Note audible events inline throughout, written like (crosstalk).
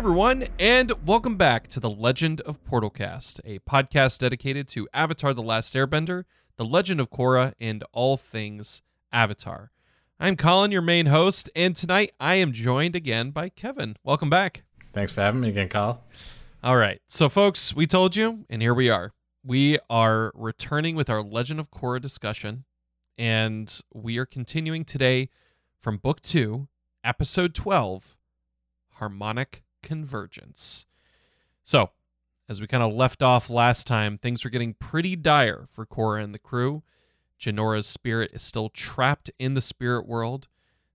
everyone, and welcome back to the Legend of Portalcast, a podcast dedicated to Avatar The Last Airbender, The Legend of Korra, and all things Avatar. I'm Collin, your main host, and tonight I am joined again by Kevin. Welcome back. Thanks for having me again, Kyle. All right. So, folks, we told you, and here we are. We are returning with our Legend of Korra discussion, and we are continuing today from Book 2, Episode 12 Harmonic Convergence. So, as we kind of left off last time, things were getting pretty dire for Korra and the crew. Jinora's spirit is still trapped in the spirit world.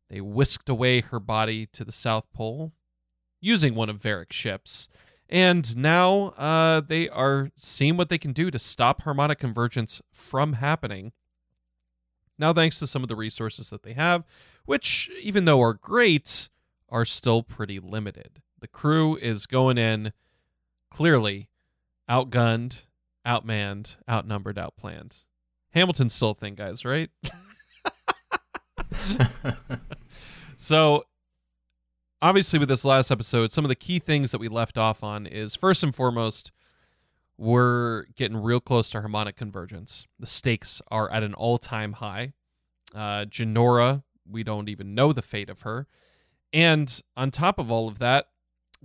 They whisked away her body to the South Pole using one of Varrick's ships. And now uh, they are seeing what they can do to stop harmonic convergence from happening. Now, thanks to some of the resources that they have, which, even though are great, are still pretty limited. The crew is going in clearly outgunned, outmanned, outnumbered, outplanned. Hamilton's still a thing, guys, right? (laughs) so, obviously, with this last episode, some of the key things that we left off on is first and foremost, we're getting real close to harmonic convergence. The stakes are at an all time high. Uh, Jinora, we don't even know the fate of her. And on top of all of that,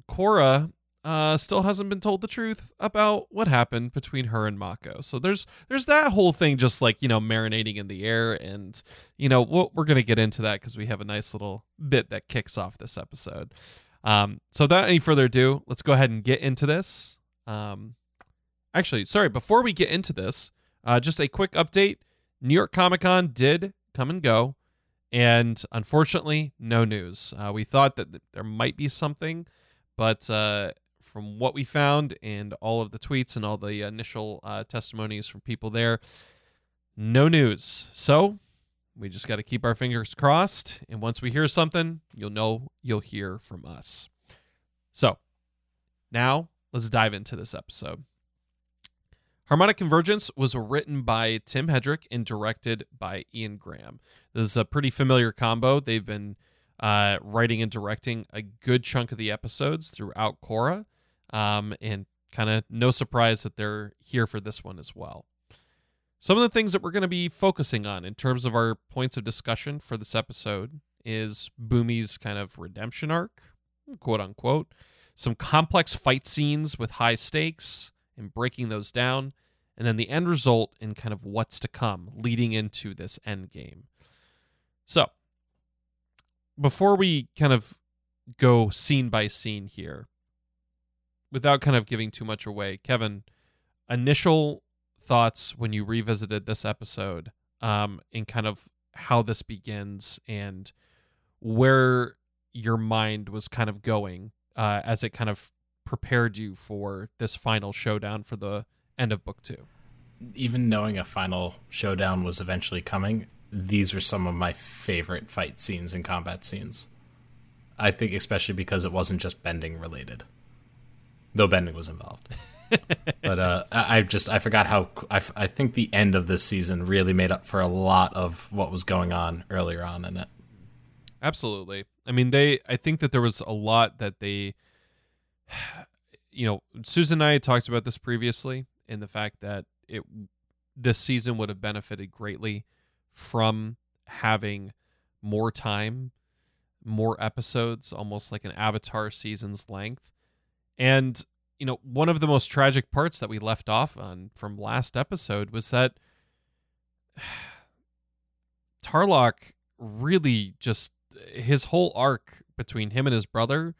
Korra uh, still hasn't been told the truth about what happened between her and Mako. So there's there's that whole thing just like you know marinating in the air, and you know we're, we're gonna get into that because we have a nice little bit that kicks off this episode. Um, so without any further ado, let's go ahead and get into this. Um, actually, sorry, before we get into this, uh, just a quick update. New York Comic Con did come and go, and unfortunately, no news. Uh, we thought that there might be something, but uh, from what we found and all of the tweets and all the initial uh, testimonies from people there, no news. So we just got to keep our fingers crossed. And once we hear something, you'll know you'll hear from us. So now let's dive into this episode. Harmonic Convergence was written by Tim Hedrick and directed by Ian Graham. This is a pretty familiar combo. They've been uh, writing and directing a good chunk of the episodes throughout Korra. Um, and kind of no surprise that they're here for this one as well. Some of the things that we're going to be focusing on in terms of our points of discussion for this episode is Bumi's kind of redemption arc, quote unquote, some complex fight scenes with high stakes and breaking those down, and then the end result in kind of what's to come leading into this end game. So, before we kind of go scene by scene here, without kind of giving too much away, Kevin, initial thoughts when you revisited this episode, um, and kind of how this begins and where your mind was kind of going uh, as it kind of prepared you for this final showdown for the end of book two. Even knowing a final showdown was eventually coming, these were some of my favorite fight scenes and combat scenes. I think especially because it wasn't just bending related though bending was involved. (laughs) but uh, I, I just I forgot how I, I think the end of this season really made up for a lot of what was going on earlier on in it. Absolutely. I mean, they. I think that there was a lot that they. (sighs) You know, Susan and I talked about this previously, in the fact that it this season would have benefited greatly from having more time, more episodes, almost like an Avatar season's length. And, you know, one of the most tragic parts that we left off on from last episode was that (sighs) Tarrlok really just his whole arc between him and his brother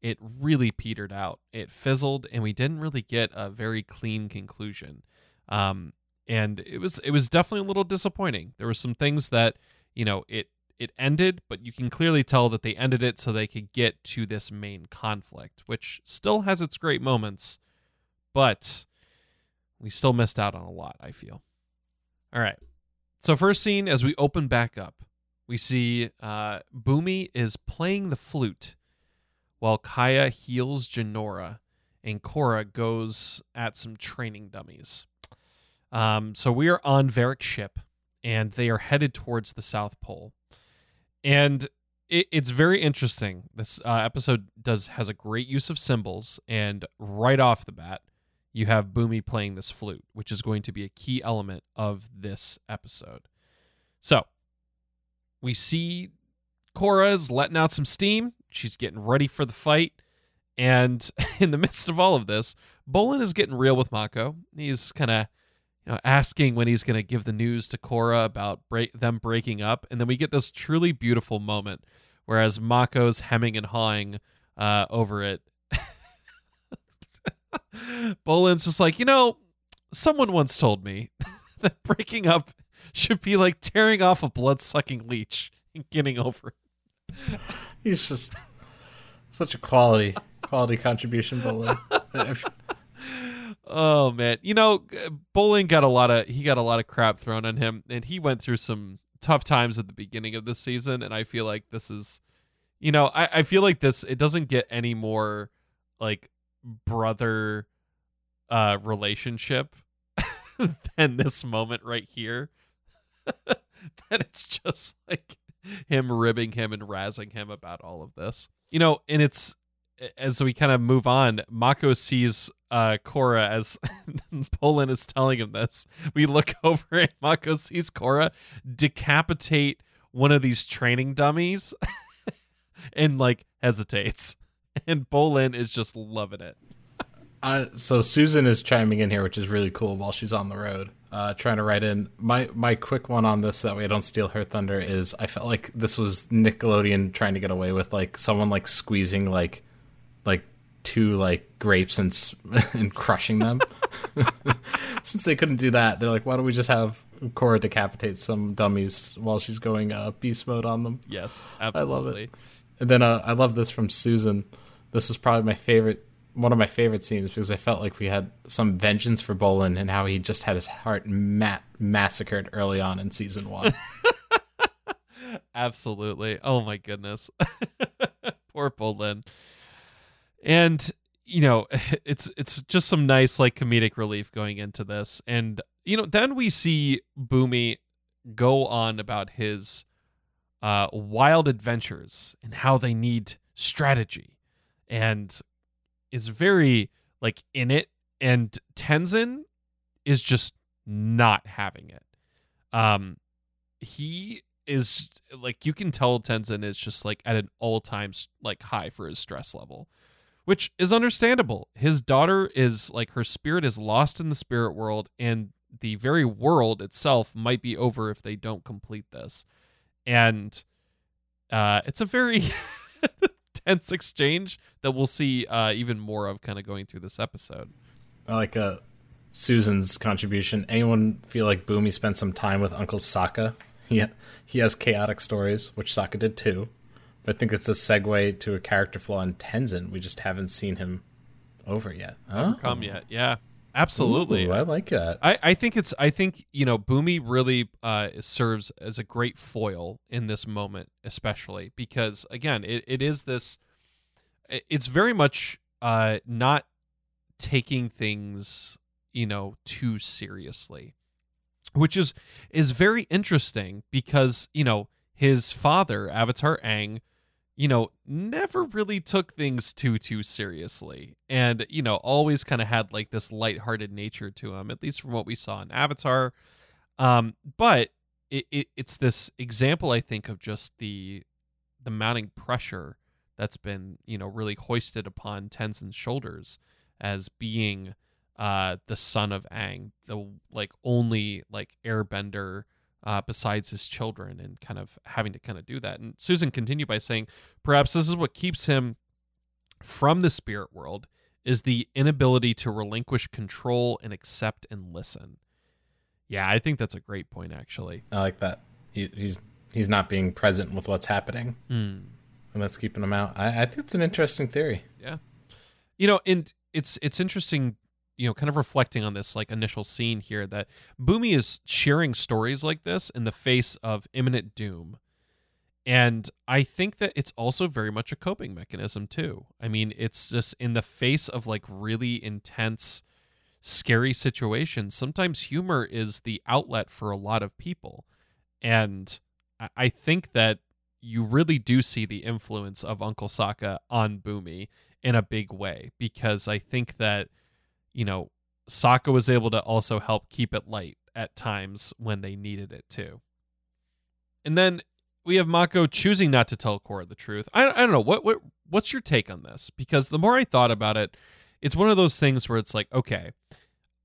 it really petered out. It fizzled and we didn't really get a very clean conclusion. Um, and it was it was definitely a little disappointing there were some things that you know it it ended, but you can clearly tell that they ended it so they could get to this main conflict, which still has its great moments, but we still missed out on a lot, I feel. All right. So, first scene, as we open back up, we see uh, Bumi is playing the flute while Kya heals Jinora and Korra goes at some training dummies. Um, so, we are on Varrick's ship and they are headed towards the South Pole. And it, it's very interesting. This uh, episode does has a great use of symbols, and right off the bat, you have Bumi playing this flute, which is going to be a key element of this episode. So we see Korra's letting out some steam. She's getting ready for the fight. And (laughs) in the midst of all of this, Bolin is getting real with Mako. He's kind of you know, asking when he's going to give the news to Korra about break, them breaking up. And then we get this truly beautiful moment, whereas Mako's hemming and hawing uh, over it. (laughs) Bolin's just like, you know, someone once told me (laughs) that breaking up should be like tearing off a blood sucking leech and getting over it. (laughs) He's just such a quality quality contribution, Bolin. Oh man, you know, Bolin got a lot of he got a lot of crap thrown on him, and he went through some tough times at the beginning of this season, and I feel like this is, you know, I, I feel like this it doesn't get any more like brother uh relationship (laughs) than this moment right here. (laughs) that it's just like him ribbing him and razzing him about all of this. You know, and it's as we kind of move on, Mako sees uh, Korra as (laughs) Bolin is telling him this. We look (laughs) over and Mako sees Korra decapitate one of these training dummies (laughs) and like hesitates. And Bolin is just loving it. Uh, so Susan is chiming in here, which is really cool while she's on the road, uh, trying to write in. My my quick one on this, that way I don't steal her thunder, is I felt like this was Nickelodeon trying to get away with like someone like squeezing like two like grapes and (laughs) and crushing them. (laughs) Since they couldn't do that, they're like, why don't we just have Korra decapitate some dummies while she's going uh, beast mode on them? Yes, absolutely. I love it. And then uh, I love this from Susan. This was probably my favorite, one of my favorite scenes because I felt like we had some vengeance for Bolin and how he just had his heart ma- massacred early on in season one. (laughs) Absolutely. Oh my goodness. Poor Bolin and you know (laughs) it's it's just some nice like comedic relief going into this. And you know then we see Bumi go on about his uh, wild adventures and how they need strategy and is very like in it. And tenzin is just not having it. Um he is like you can tell tenzin is just like at an all-time like high for his stress level which is understandable. His daughter is like her spirit is lost in the spirit world, and the very world itself might be over if they don't complete this. And uh, it's a very (laughs) tense exchange that we'll see uh, even more of kind of going through this episode. I like uh, Susan's contribution. Anyone feel like Bumi spent some time with Uncle Sokka? (laughs) He, he has chaotic stories, which Sokka did too. I think it's a segue to a character flaw in Tenzin. We just haven't seen him over yet. Overcome oh. yet. Yeah. Absolutely. Ooh, I like that. I, I think it's I think, you know, Bumi really uh, serves as a great foil in this moment, especially because again, it, it is this it's very much uh not taking things, you know, too seriously. Which is is very interesting because, you know, his father, Avatar Aang, you know, never really took things too too seriously, and you know, always kind of had like this lighthearted nature to him, at least from what we saw in Avatar. Um, but it, it it's this example, I think, of just the the mounting pressure that's been you know really hoisted upon Tenzin's shoulders as being uh the son of Aang, the like only like airbender uh, besides his children and kind of having to kind of do that. And Susan continued by saying, perhaps this is what keeps him from the spirit world is the inability to relinquish control and accept and listen. Yeah, I think that's a great point actually. I like that. He, he's he's not being present with what's happening. Mm. And that's keeping him out. I, I think it's an interesting theory. Yeah. You know, and it's it's interesting you know, kind of reflecting on this like initial scene here that Bumi is sharing stories like this in the face of imminent doom. And I think that it's also very much a coping mechanism too. I mean, it's just in the face of like really intense, scary situations. Sometimes humor is the outlet for a lot of people. And I think that, you really do see the influence of Uncle Sokka on Boomy in a big way because I think that you know Sokka was able to also help keep it light at times when they needed it too. And then we have Mako choosing not to tell Korra the truth. I, I don't know what what what's your take on this because the more I thought about it, it's one of those things where it's like okay,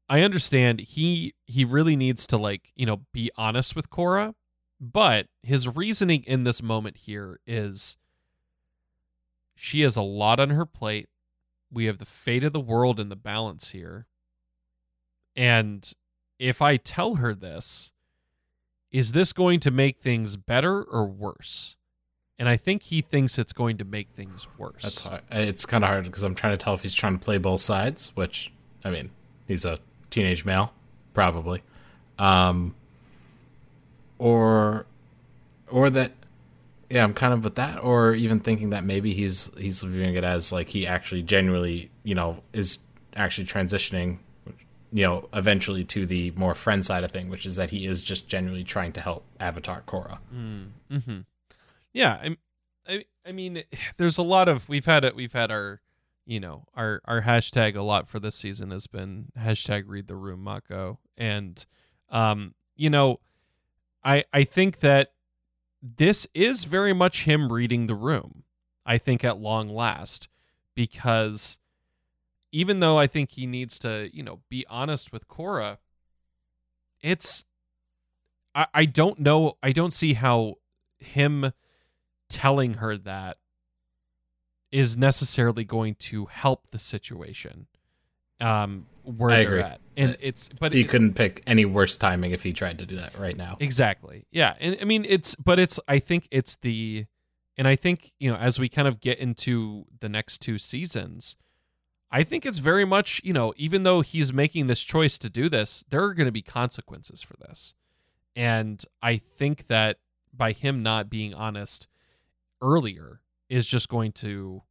I understand he he really needs to like you know be honest with Korra, but his reasoning in this moment here is she has a lot on her plate. We have the fate of the world in the balance here. And if I tell her this, is this going to make things better or worse? And I think he thinks it's going to make things worse. That's hard. It's kind of hard because I'm trying to tell if he's trying to play both sides, which, I mean, he's a teenage male, probably. Um, or, or that, yeah, I'm kind of with that, or even thinking that maybe he's he's viewing it as like he actually genuinely, you know, is actually transitioning you know, eventually to the more friend side of thing, which is that he is just genuinely trying to help Avatar Korra. Mm, hmm Yeah, I, I, I mean, (sighs) there's a lot of we've had it. We've had our, you know, our our hashtag a lot for this season has been hashtag Read the Room Mako, and, um, you know, I I think that this is very much him reading the room. I think at long last because even though I think he needs to, you know, be honest with Korra, it's I, I don't know I don't see how him telling her that is necessarily going to help the situation. Um where I agree. at. And it's but He it- couldn't pick any worse timing if he tried to do that right now. Exactly. Yeah. And I mean it's but it's I think it's the and I think, you know, as we kind of get into the next two seasons, I think it's very much, you know, even though he's making this choice to do this, there are going to be consequences for this. And I think that by him not being honest earlier is just going to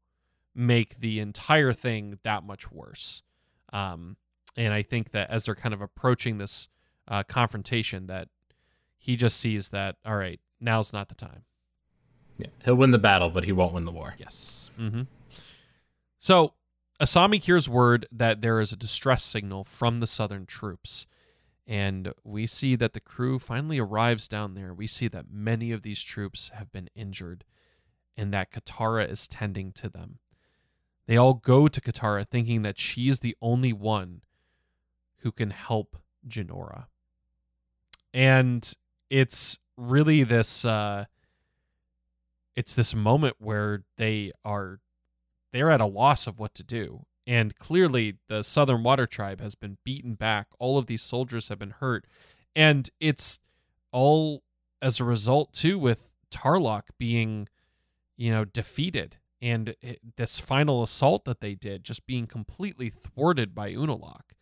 make the entire thing that much worse. Um, and I think that as they're kind of approaching this uh, confrontation, that he just sees that, all right, now's not the time. Yeah. He'll win the battle, but he won't win the war. Yes. Mm-hmm. So Asami hears word that there is a distress signal from the southern troops. And we see that the crew finally arrives down there. We see that many of these troops have been injured and that Katara is tending to them. They all go to Katara thinking that she is the only one who can help Jinora. And it's really this uh it's this moment where they are they're at a loss of what to do. And clearly, the Southern Water Tribe has been beaten back. All of these soldiers have been hurt. And it's all as a result, too, with Tarrlok being, you know, defeated. And it, this final assault that they did just being completely thwarted by Unalaq.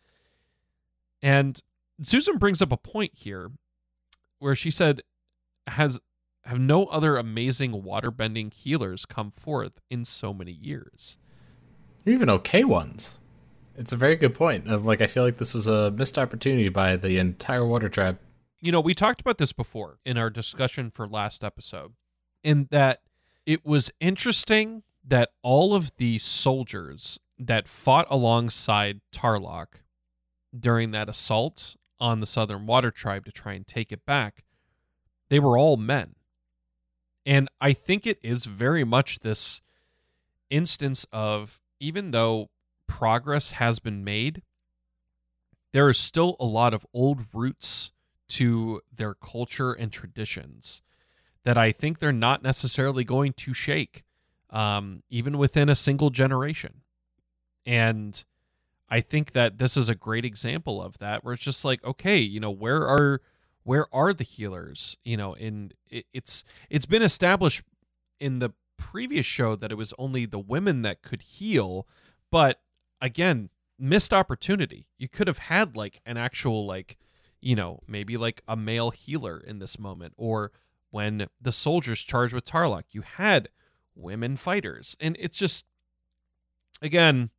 And Susan brings up a point here where she said, has have no other amazing waterbending healers come forth in so many years. Even okay ones. It's a very good point. Of like, I feel like this was a missed opportunity by the entire water tribe. You know, we talked about this before in our discussion for last episode, in that it was interesting that all of the soldiers that fought alongside Tarrlok during that assault on the Southern Water Tribe to try and take it back, they were all men. And I think it is very much this instance of even though progress has been made, there is still a lot of old roots to their culture and traditions that I think they're not necessarily going to shake, um, even within a single generation. And I think that this is a great example of that, where it's just like, okay, you know, where are where are the healers? You know, and it, it's it's been established in the previous show that it was only the women that could heal, but again, missed opportunity. You could have had like an actual like, you know, maybe like a male healer in this moment, or when the soldiers charged with Tarrlok, you had women fighters, and it's just again,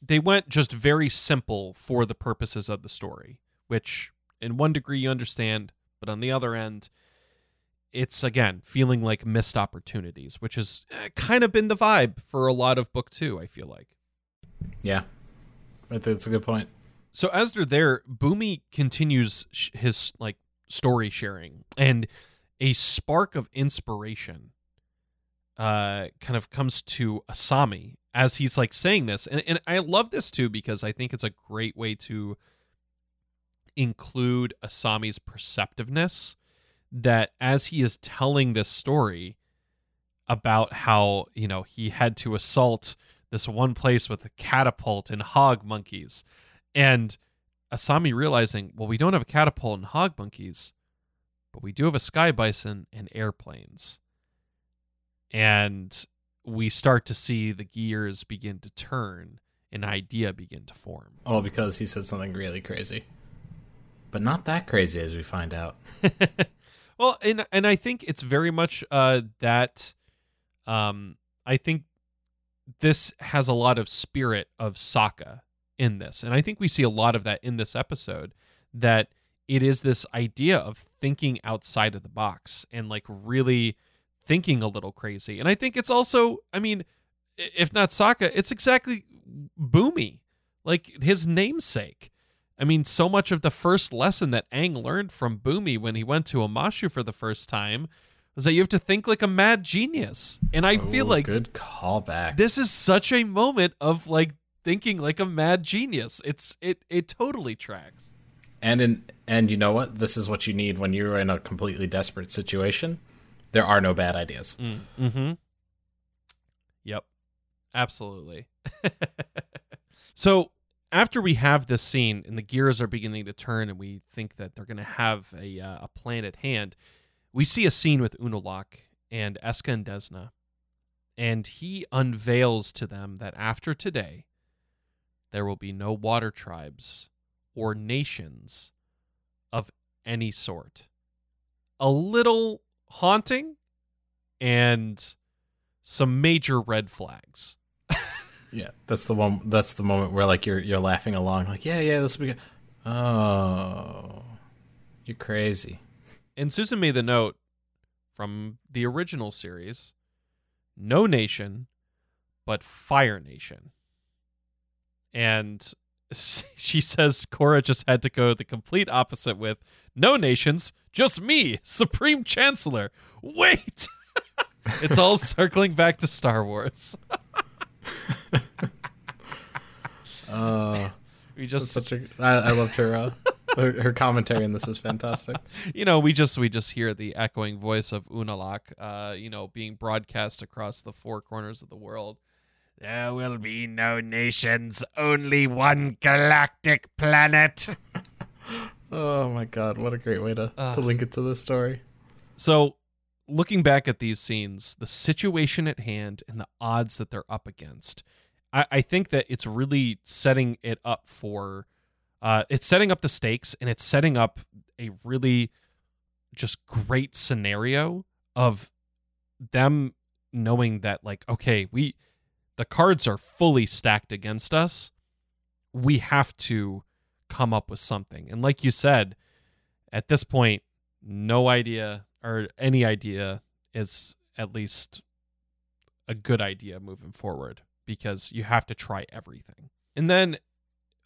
they went just very simple for the purposes of the story, which in one degree you understand, but on the other end, it's again feeling like missed opportunities, which has eh, kind of been the vibe for a lot of book two. I feel like. Yeah, I think that's a good point. So as they're there, Bumi continues his like story sharing, and a spark of inspiration uh, kind of comes to Asami as he's like saying this, and and I love this too because I think it's a great way to include Asami's perceptiveness that as he is telling this story about how you know he had to assault this one place with a catapult and hog monkeys and asami realizing well we don't have a catapult and hog monkeys but we do have a sky bison and airplanes. And we start to see the gears begin to turn an idea begin to form All because he said something really crazy, but not that crazy as we find out. (laughs) well, and and I think it's very much uh, that. Um, I think this has a lot of spirit of Sokka in this, and I think we see a lot of that in this episode. That it is this idea of thinking outside of the box and like really thinking a little crazy, and I think it's also, I mean, if not Sokka, it's exactly Bumi, like his namesake. I mean, so much of the first lesson that Aang learned from Bumi when he went to Omashu for the first time was that you have to think like a mad genius. And I feel like good callback. this is such a moment of like thinking like a mad genius. It's it it totally tracks. And in and you know what? This is what you need when you're in a completely desperate situation. There are no bad ideas. Mm-hmm. Yep. Absolutely. (laughs) so after we have this scene and the gears are beginning to turn and we think that they're going to have a, uh, a plan at hand, we see a scene with Unalaq and Eska and Desna. And he unveils to them that after today, there will be no water tribes or nations of any sort. A little haunting and some major red flags. Yeah, that's the one. That's the moment where like you're you're laughing along, like yeah, yeah, this will be good. Oh, you're crazy. And Susan made the note from the original series no nation, but Fire Nation. And (laughs) she says Korra just had to go the complete opposite with no nations, just me, Supreme Chancellor. Wait! (laughs) it's all circling back to Star Wars. (laughs) Uh, We just such a. I, I loved her, uh, her. Her commentary in this is fantastic. (laughs) you know, we just we just hear the echoing voice of Unalaq, uh, you know, being broadcast across the four corners of the world. There will be no nations, only one galactic planet. Oh my god, what a great way to Ah. to link it to this story. So, looking back at these scenes, the situation at hand and the odds that they're up against, I, I think that it's really setting it up for, uh, it's setting up the stakes and it's setting up a really just great scenario of them knowing that, like, okay, we, the cards are fully stacked against us. We have to come up with something. And like you said, at this point, no idea or any idea is at least a good idea moving forward because you have to try everything. And then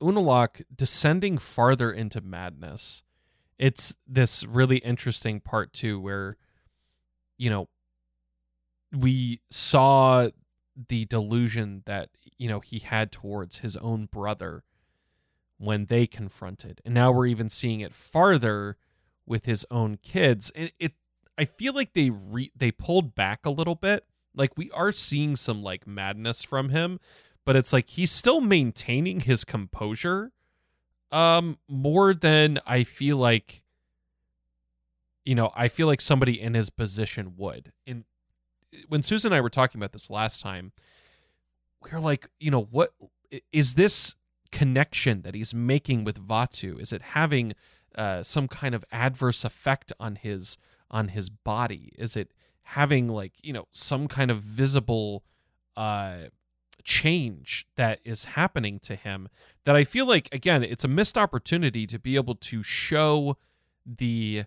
Unalaq descending farther into madness. It's this really interesting part too where you know we saw the delusion that you know he had towards his own brother when they confronted. And now we're even seeing it farther with his own kids. And it i feel like they re, they pulled back a little bit. Like we are seeing some like madness from him but it's like he's still maintaining his composure um more than i feel like you know i feel like somebody in his position would. And when susan and i were talking about this last time we were like you know what is this connection that he's making with Vaatu is it having uh, some kind of adverse effect on his on his body is it having like you know some kind of visible uh change that is happening to him that i feel like again it's a missed opportunity to be able to show the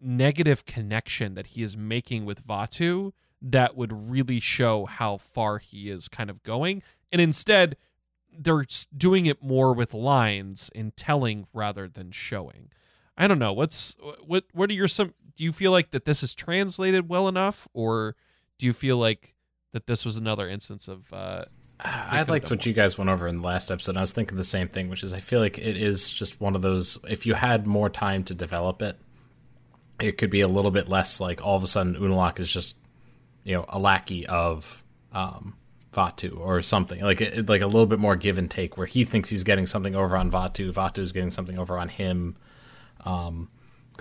negative connection that he is making with Vaatu that would really show how far he is kind of going. And instead, they're doing it more with lines and telling rather than showing. I don't know. What's what what are your some do you feel like that this is translated well enough or do you feel like that this was another instance of uh I liked what you guys went over in the last episode. I was thinking the same thing, which is I feel like it is just one of those if you had more time to develop it, it could be a little bit less like all of a sudden Unalaq is just you know a lackey of um, Vaatu or something like like a little bit more give and take where he thinks he's getting something over on Vaatu, Vaatu is getting something over on him. Because um,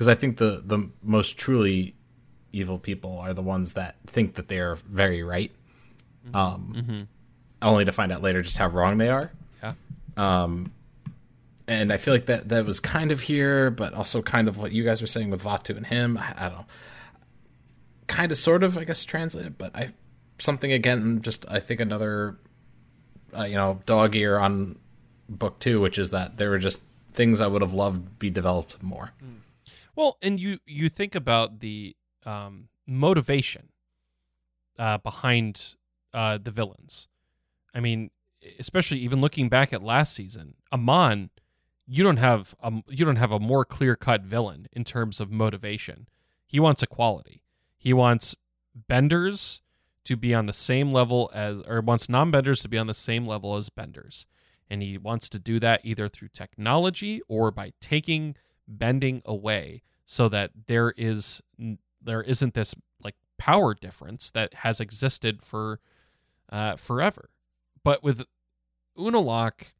I think the the most truly evil people are the ones that think that they are very right, um, mm-hmm. only to find out later just how wrong they are. Yeah. Um, and I feel like that that was kind of here, but also kind of what you guys were saying with Vaatu and him. I, I don't know. Kind of, sort of, I guess, translated, but I something again. Just I think another, uh, you know, dog ear on book two, which is that there were just things I would have loved be developed more. Well, and you you think about the um, motivation uh, behind uh, the villains. I mean, especially even looking back at last season, Amon you don't have a you don't have a more clear cut villain in terms of motivation. He wants equality. He wants benders to be on the same level as or wants non-benders to be on the same level as benders. And he wants to do that either through technology or by taking bending away so that there is there isn't this like power difference that has existed for uh, forever. But with Unalaq,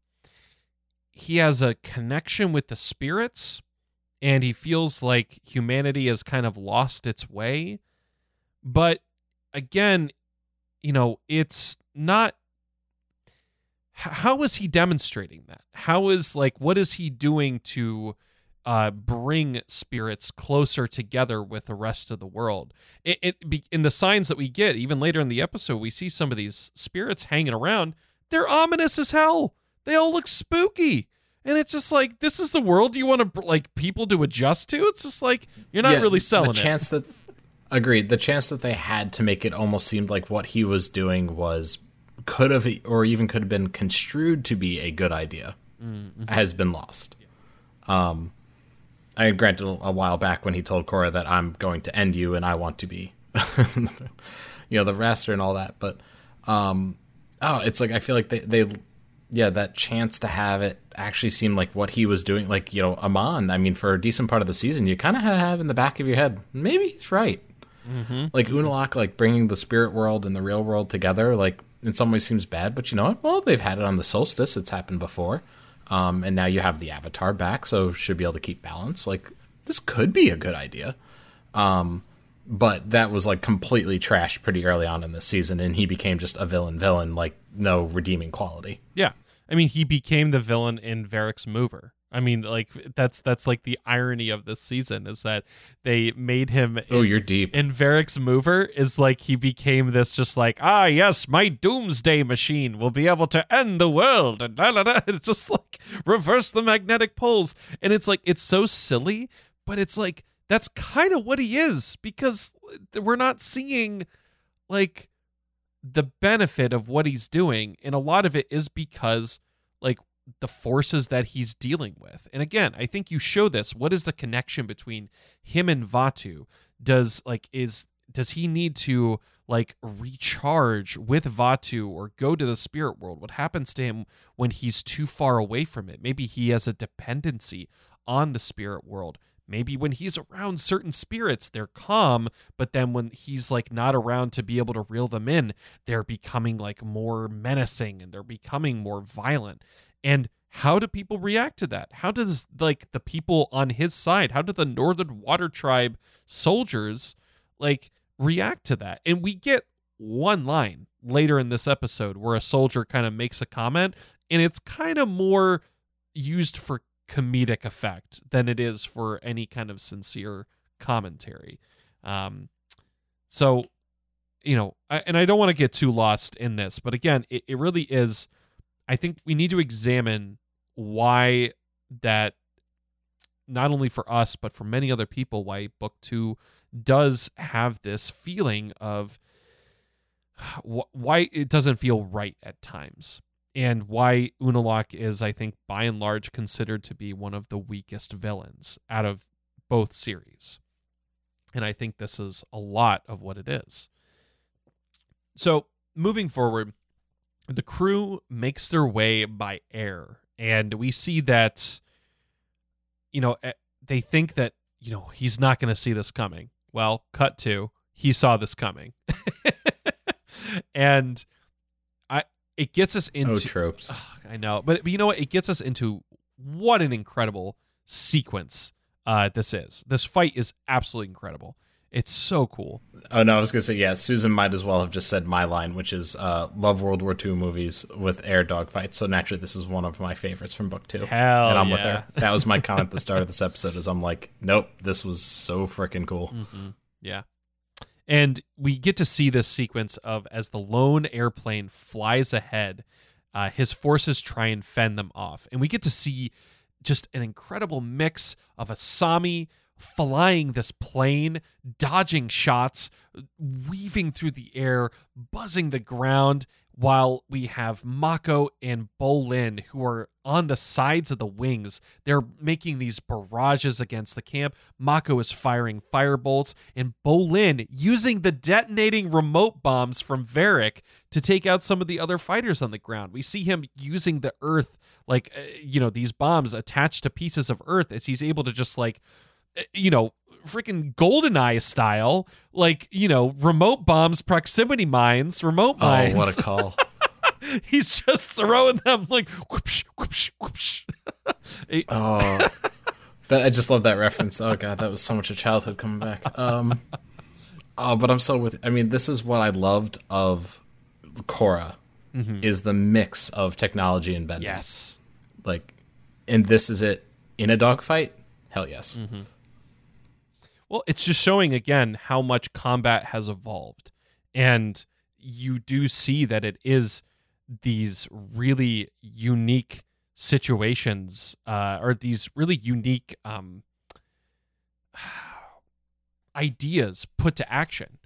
he has a connection with the spirits and he feels like humanity has kind of lost its way. But again, you know, it's not. How is he demonstrating that? How is like, what is he doing to uh, bring spirits closer together with the rest of the world? It, it in the signs that we get, even later in the episode, we see some of these spirits hanging around. They're ominous as hell they all look spooky. And it's just like this is the world you want to like people to adjust to. It's just like you're not yeah, really selling the chance it. that agreed. The chance that they had to make it almost seemed like what he was doing was could have or even could have been construed to be a good idea mm-hmm. has been lost. Um, I granted a while back when he told Korra that I'm going to end you and I want to be, (laughs) you know, the master and all that. But um, oh, it's like I feel like they they yeah, that chance to have it actually seem like what he was doing. Like, you know, Amon, I mean, for a decent part of the season, you kind of had to have in the back of your head, maybe he's right. Mm-hmm. Like, Unalaq, like bringing the spirit world and the real world together, like, in some ways seems bad, but you know what? Well, they've had it on the solstice, it's happened before. Um, and now you have the avatar back, so should be able to keep balance. Like, this could be a good idea. Um, but that was like completely trashed pretty early on in the season, and he became just a villain villain, like no redeeming quality. Yeah. I mean, he became the villain in Varrick's Mover. I mean, like that's that's like the irony of this season is that they made him. Oh, you're deep. And Varrick's Mover is like he became this just like ah yes, my doomsday machine will be able to end the world and da, da, da. (laughs) it's just like reverse the magnetic poles and it's like it's so silly, but it's like that's kind of what he is because we're not seeing like the benefit of what he's doing and a lot of it is because the forces that he's dealing with. And again i think you show this. What is the connection between him and Vaatu? Does like is does he need to like recharge with Vaatu or go to the spirit world? What happens to him when he's too far away from it? Maybe he has a dependency on the spirit world. Maybe when he's around certain spirits, they're calm, but then when he's like not around to be able to reel them in, they're becoming like more menacing and they're becoming more violent. And how do people react to that? How does like the people on his side, how do the Northern Water Tribe soldiers like react to that? And we get one line later in this episode where a soldier kind of makes a comment and it's kind of more used for comedic effect than it is for any kind of sincere commentary. Um, so, you know, I, and I don't want to get too lost in this, but again, it, it really is. I think we need to examine why that not only for us but for many other people why book 2 does have this feeling of why it doesn't feel right at times and why Unalaq is I think by and large considered to be one of the weakest villains out of both series. And I think this is a lot of what it is. So, moving forward, the crew makes their way by air and we see that you know eh, they think that you know he's not going to see this coming. Well cut to he saw this coming. (laughs) And i it gets us into oh tropes i know but, but you know what? It gets us into what an incredible sequence uh this is. This fight is absolutely incredible it's so cool. Oh no, I was gonna say yeah. Susan might as well have just said my line, which is uh, love World War II movies with air dogfights. So naturally, this is one of my favorites from book two. Hell and I'm yeah. with her. That was my comment at the start of this (laughs) episode. Is I'm like, nope, this was so freaking cool. Mm-hmm. Yeah, and we get to see this sequence of as the lone airplane flies ahead, uh, his forces try and fend them off, and we get to see just an incredible mix of Asami flying this plane, dodging shots, weaving through the air, buzzing the ground, while we have Mako and Bolin who are on the sides of the wings. They're making these barrages against the camp. Mako is firing firebolts, and Bolin using the detonating remote bombs from Varrick to take out some of the other fighters on the ground. We see him using the earth, like, uh, you know, these bombs attached to pieces of earth as he's able to just, like, you know, freaking GoldenEye style, like, you know, remote bombs, proximity mines, remote mines. Oh, what a (laughs) call. He's just throwing them like whoopsh, whoopsh, whoopsh. (laughs) oh, that, I just love that reference. Oh god, that was so much of childhood coming back. Um, oh, but I'm so with. I mean, this is what I loved of Korra mm-hmm. is the mix of technology and bending. Yes, like, and this is it in a dogfight. Hell yes. Mm-hmm. Well, it's just showing again how much combat has evolved. And you do see that it is these really unique situations uh, or these really unique um, (sighs) ideas put to action.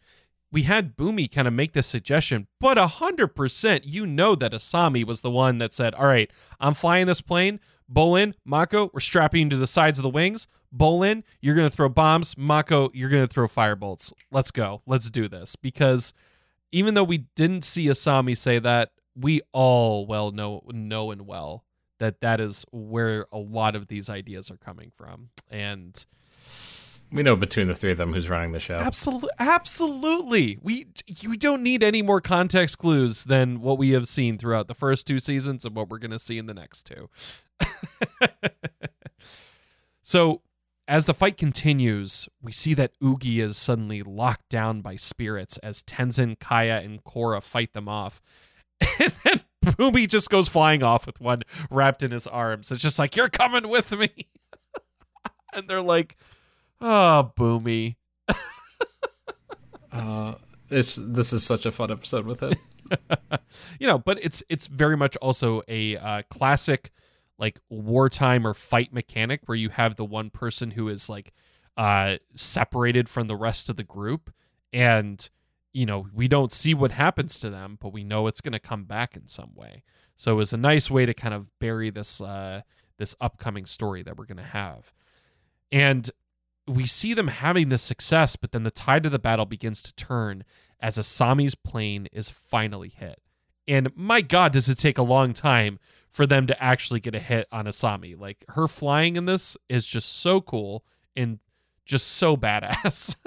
We had Bumi kind of make this suggestion, but 100% you know that Asami was the one that said, All right, I'm flying this plane. Bolin, Mako, we're strapping you to the sides of the wings. Bolin, you're going to throw bombs. Mako, you're going to throw firebolts. Let's go. Let's do this. Because even though we didn't see Asami say that, we all well know know and well that that is where a lot of these ideas are coming from. And we know between the three of them who's running the show. Absolutely, absolutely. We we don't need any more context clues than what we have seen throughout the first two seasons and what we're going to see in the next two. (laughs) so as the fight continues, we see that Oogi is suddenly locked down by spirits as Tenzin, Kya, and Korra fight them off. (laughs) And then Bumi just goes flying off with one wrapped in his arms. It's just like, You're coming with me. (laughs) and they're like, Oh, Bumi. (laughs) uh, it's this is such a fun episode with it. (laughs) you know, but it's it's very much also a uh, classic like wartime or fight mechanic where you have the one person who is like uh separated from the rest of the group and you know we don't see what happens to them but we know it's going to come back in some way so it's a nice way to kind of bury this uh this upcoming story that we're going to have and we see them having this success but then the tide of the battle begins to turn as asami's plane is finally hit and my god does it take a long time for them to actually get a hit on Asami. Like her flying in this is just so cool and just so badass. (laughs)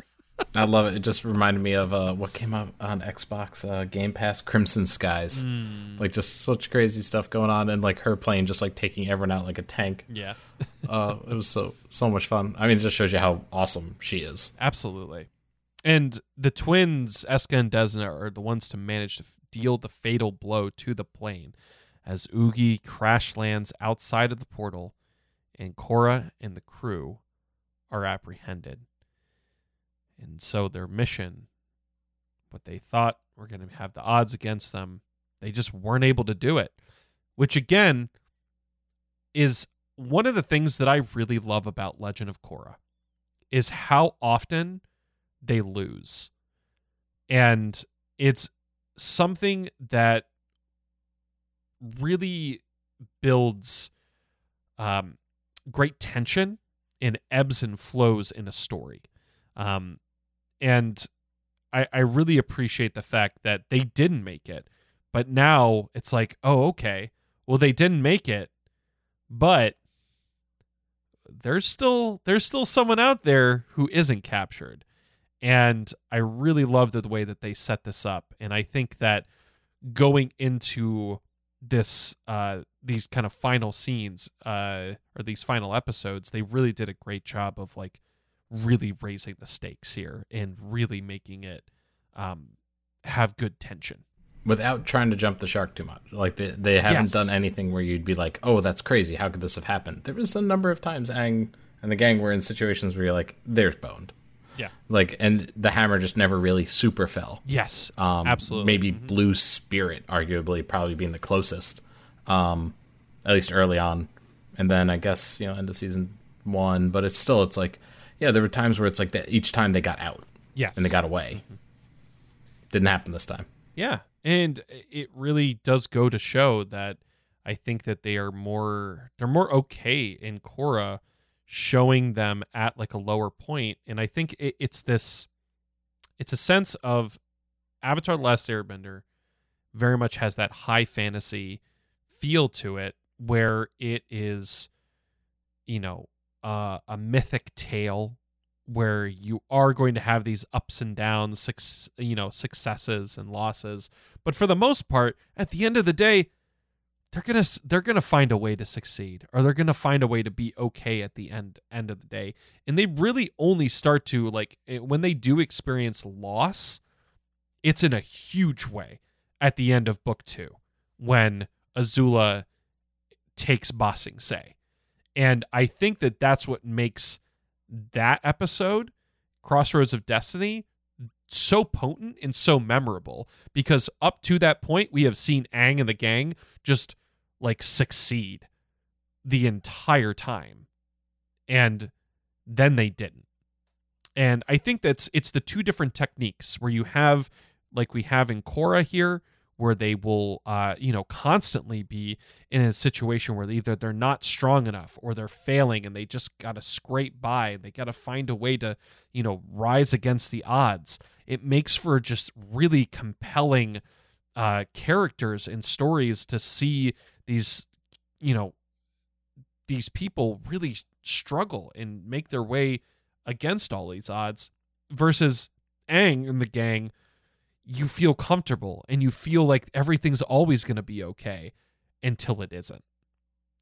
I love it. It just reminded me of uh, what came out on Xbox uh, Game Pass, Crimson Skies. Mm. Like just such crazy stuff going on, and like her plane just like taking everyone out like a tank. Yeah, (laughs) uh, it was so so much fun. I mean, it just shows you how awesome she is. Absolutely. And the twins, Eska and Desna, are the ones to manage to deal the fatal blow to the plane as Oogi crash lands outside of the portal and Korra and the crew are apprehended. And so their mission, what they thought were going to have the odds against them, they just weren't able to do it. Which again is one of the things that I really love about Legend of Korra is how often they lose. And it's something that really builds um, great tension and ebbs and flows in a story. Um, and I, I really appreciate the fact that they didn't make it. But now it's like, oh, okay. Well, they didn't make it, but there's still there's still someone out there who isn't captured. And I really love the way that they set this up. And I think that going into this uh these kind of final scenes uh or these final episodes they really did a great job of like really raising the stakes here and really making it um have good tension. Without trying to jump the shark too much. Like they, they haven't Yes. done anything where you'd be like oh that's crazy. How could this have happened? There was a number of times Aang and the gang were in situations where you're like there's boned. Yeah. Like and the hammer just never really super fell. Yes. Um, absolutely. Maybe Blue Spirit, arguably, probably being the closest, um, at least early on. And then I guess you know end of season one, but it's still it's like yeah, there were times where it's like that each time they got out yes and they got away. Mm-hmm. Didn't happen this time. Yeah. And it really does go to show that I think that they are more they're more okay in Korra showing them at like a lower point. And I think it, it's this it's a sense of Avatar The Last Airbender very much has that high fantasy feel to it where it is you know uh, a mythic tale where you are going to have these ups and downs, you know, successes and losses. But for the most part, at the end of the day, they're gonna they're gonna find a way to succeed, or they're gonna find a way to be okay at the end end of the day. And they really only start to like when they do experience loss, it's in a huge way at the end of book two when Azula takes Ba Sing Se. And I think that that's what makes that episode, Crossroads of Destiny, so potent and so memorable because up to that point, we have seen Aang and the gang just like succeed the entire time. And then they didn't. And I think that's it's the two different techniques where you have like we have in Korra here, where they will uh, you know, constantly be in a situation where either they're not strong enough or they're failing and they just gotta scrape by. They gotta find a way to, you know, rise against the odds. It makes for just really compelling uh characters and stories to see these, you know, these people really struggle and make their way against all these odds versus Aang and the gang you feel comfortable and you feel like everything's always going to be okay until it isn't.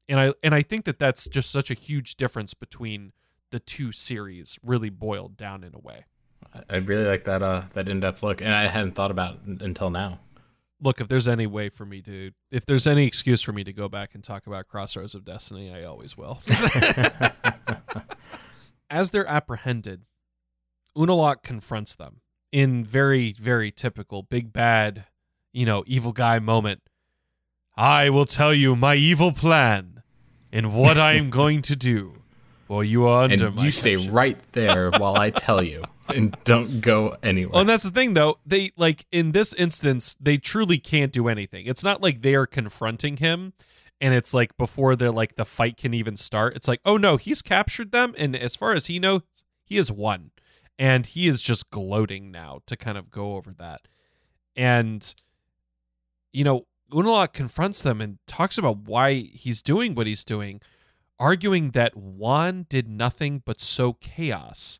And I and I think that that's just such a huge difference between the two series really boiled down in a way. I- really like that uh that in depth look, and I hadn't thought about it until now. Look, if there's any way for me to if there's any excuse for me to go back and talk about Crossroads of Destiny, I always will. (laughs) (laughs) As they're apprehended, Unalaq confronts them in very, very typical big bad, you know, evil guy moment. I will tell you my evil plan and what I am going to do. For you are under And my you stay capture. right there while I tell you, and don't go anywhere. Well, and that's the thing, though. They like in this instance, they truly can't do anything. It's not like they are confronting him, and it's like before they're like the fight can even start. It's like, oh no, he's captured them, and as far as he knows, he has won, and he is just gloating now to kind of go over that, and you know, Unalaq confronts them and talks about why he's doing what he's doing, arguing that Wan did nothing but sow chaos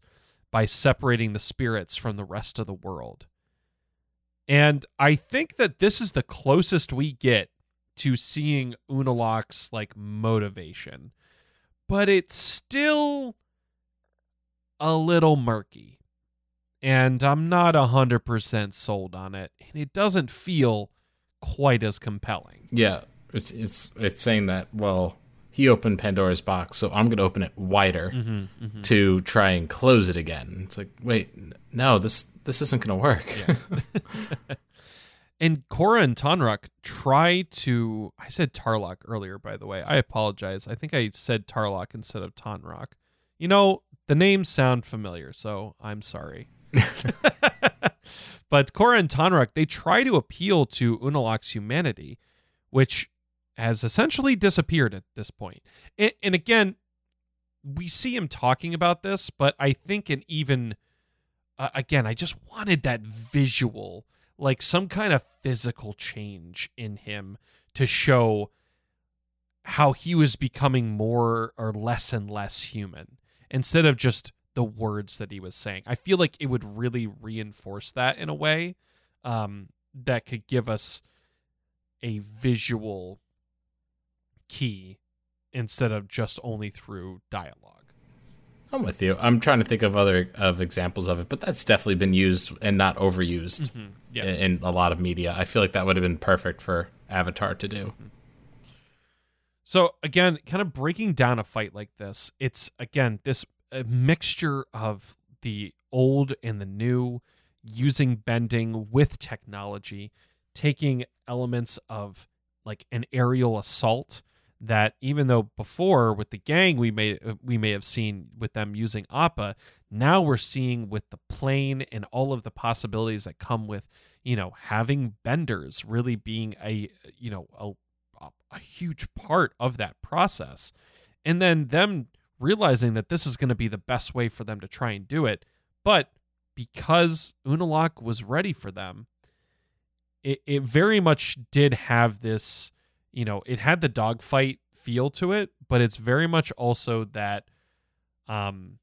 by separating the spirits from the rest of the world. And I think that this is the closest we get to seeing Unalaq's like motivation. But it's still a little murky. And I'm not 100% sold on it. And it doesn't feel quite as compelling. Yeah, it's it's it's saying that well, he opened Pandora's box, so I'm going to open it wider Mm-hmm, to try and close it again. It's like, wait, no, this this isn't going to work. (laughs) And Korra and Tonraq try to. I said Tarrlok earlier, by the way. I apologize. I think I said Tarrlok instead of Tonraq. You know, the names sound familiar, so I'm sorry. (laughs) but Korra and Tonraq, they try to appeal to Unalaq's humanity, which has essentially disappeared at this point. And, and again, we see him talking about this, but I think an even uh, again, I just wanted that visual, like some kind of physical change in him to show how he was becoming more or less and less human instead of just the words that he was saying. I feel like it would really reinforce that in a way um, that could give us a visual key instead of just only through dialogue. I'm with you. I'm trying to think of other of examples of it, but that's definitely been used and not overused Mm-hmm. Yeah. in, in a lot of media. I feel like that would have been perfect for Avatar to do. So again, kind of breaking down a fight like this, it's again this a mixture of the old and the new, using bending with technology, taking elements of like an aerial assault that even though before with the gang we may we may have seen with them using Appa, now we're seeing with the plane and all of the possibilities that come with you know having benders really being a you know a a huge part of that process. And then them realizing that this is going to be the best way for them to try and do it. But because Unalaq was ready for them, it, it very much did have this, you know, it had the dogfight feel to it, but it's very much also that um